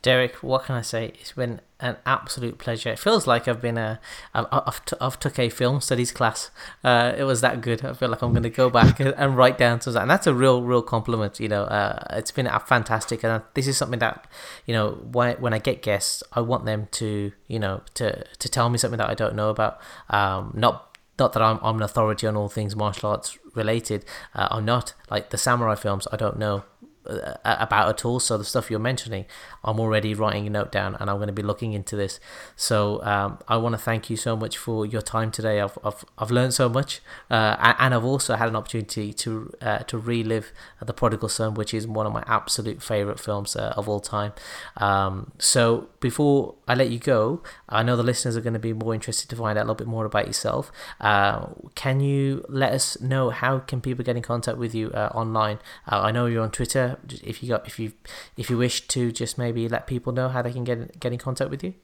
Derek, what can I say? It's been an absolute pleasure. It feels like I've been a, I've, I've, t- I've took a film studies class. Uh, it was that good. I feel like I'm going to go back and write down to that, and that's a real, real compliment. You know, uh, it's been a fantastic, and this is something that, you know, when when I get guests, I want them to, you know, to to tell me something that I don't know about. Um, not not that I'm, I'm an authority on all things martial arts related. Uh, I'm not like the samurai films. I don't know about at all. So the stuff you're mentioning, I'm already writing a note down, and I'm going to be looking into this. So um, I want to thank you so much for your time today. I've I've, I've learned so much, uh, and I've also had an opportunity to uh, to relive the Prodigal Son, which is one of my absolute favorite films uh, of all time. Um, so before I let you go, I know the listeners are going to be more interested to find out a little bit more about yourself. Uh, can you let us know how can people get in contact with you uh, online? I know you're on Twitter if you got if you if you wish to just maybe let people know how they can get get in contact with you.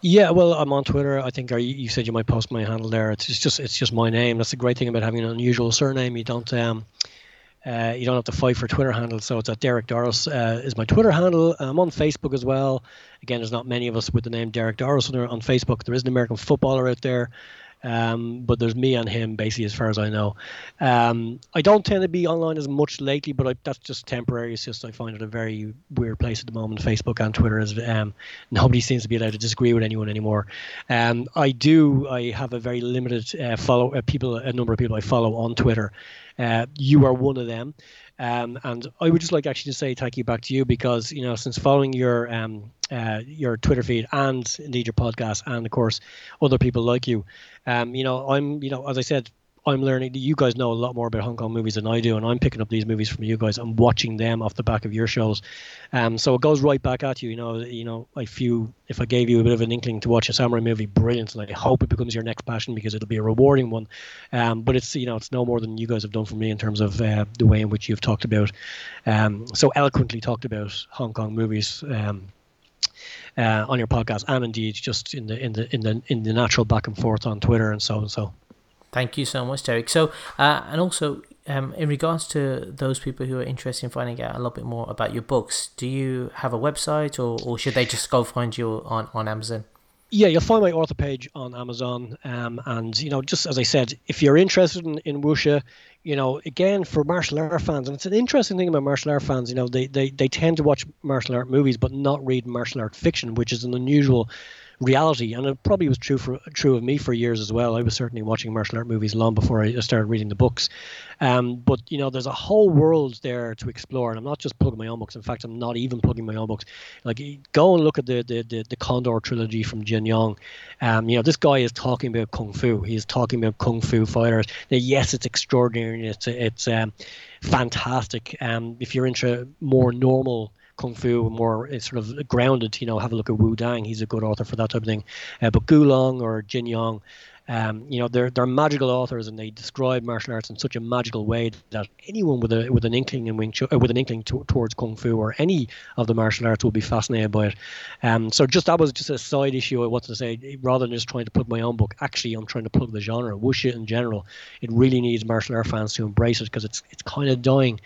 Yeah, well, I'm on Twitter. I think you said you might post my handle there. It's just it's just my name. That's the great thing about having an unusual surname. You don't um, uh, you don't have to fight for Twitter handle. So it's at Derek Doris uh, is my Twitter handle. I'm on Facebook as well. Again, there's not many of us with the name Derek Doris on Facebook. There is an American footballer out there. Um, but there's me and him basically, as far as I know. Um, I don't tend to be online as much lately, but I, that's just temporary. It's just I find it a very weird place at the moment. Facebook and Twitter is um, nobody seems to be allowed to disagree with anyone anymore. Um, I do. I have a very limited uh, follow uh, people, a number of people I follow on Twitter. Uh, you are one of them. Um, and I would just like actually to say thank you back to you because you know since following your um, uh, your Twitter feed and indeed your podcast and of course other people like you, um, you know I'm you know as I said I'm learning. You guys know a lot more about Hong Kong movies than I do, and I'm picking up these movies from you guys. I'm watching them off the back of your shows, um, so it goes right back at you. You know, you know, if you if I gave you a bit of an inkling to watch a samurai movie, brilliant, and I hope it becomes your next passion because it'll be a rewarding one. Um, but it's you know, it's no more than you guys have done for me in terms of uh, the way in which you've talked about, um, so eloquently talked about Hong Kong movies. Um, uh, on your podcast, and indeed just in the in the in the in the natural back and forth on Twitter and so and so. Thank you so much, Derek. So, uh, and also um, in regards to those people who are interested in finding out a little bit more about your books, do you have a website, or, or should they just go find you on on Amazon? Yeah, you'll find my author page on Amazon. Um, and, you know, just as I said, if you're interested in, in wuxia, you know, again, for martial art fans, and it's an interesting thing about martial art fans, you know, they, they, they tend to watch martial art movies but not read martial art fiction, which is an unusual reality. And it probably was true for true of me for years as well. I was certainly watching martial art movies long before I started reading the books. Um, but you know, there's a whole world there to explore, and I'm not just plugging my own books. In fact, I'm not even plugging my own books. Like, go and look at the the the, the Condor trilogy from Jin Yong. Um, you know, this guy is talking about kung fu. He's talking about kung fu fighters. Now, yes, it's extraordinary. It's it's um, fantastic. Um, if you're into more normal kung fu, more uh, sort of grounded. You know, have a look at Wu Dang. He's a good author for that type of thing. Uh, but Gu Long or Jin Yong, um, you know, they're they're magical authors, and they describe martial arts in such a magical way that anyone with a with an inkling in Wing Chun, uh, with an inkling to, towards kung fu or any of the martial arts will be fascinated by it. Um, so just that was just a side issue I wanted to say. Rather than just trying to plug my own book, actually, I'm trying to plug the genre, wuxia in general. It really needs martial art fans to embrace it because it's it's kind of dying.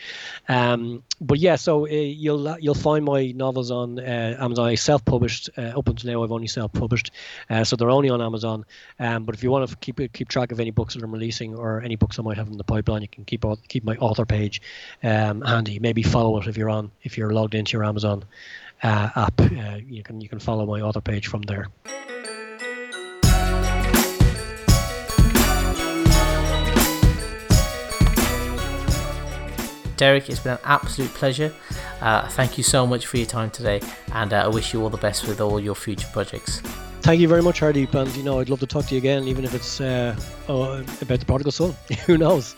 Um, but yeah, so uh, you'll you'll find my novels on uh, Amazon. I self-published uh, up until now. I've only self-published, uh, so they're only on Amazon. Um, but if you want to keep keep track of any books that I'm releasing or any books I might have in the pipeline, you can keep keep my author page um, handy. Maybe follow it if you're on if you're logged into your Amazon uh, app. Uh, you can you can follow my author page from there. Derek, it's been an absolute pleasure. Uh, thank you so much for your time today, and uh, I wish you all the best with all your future projects. Thank you very much, Hardeep. And you know, I'd love to talk to you again, even if it's uh, oh, about the prodigal son. Who knows?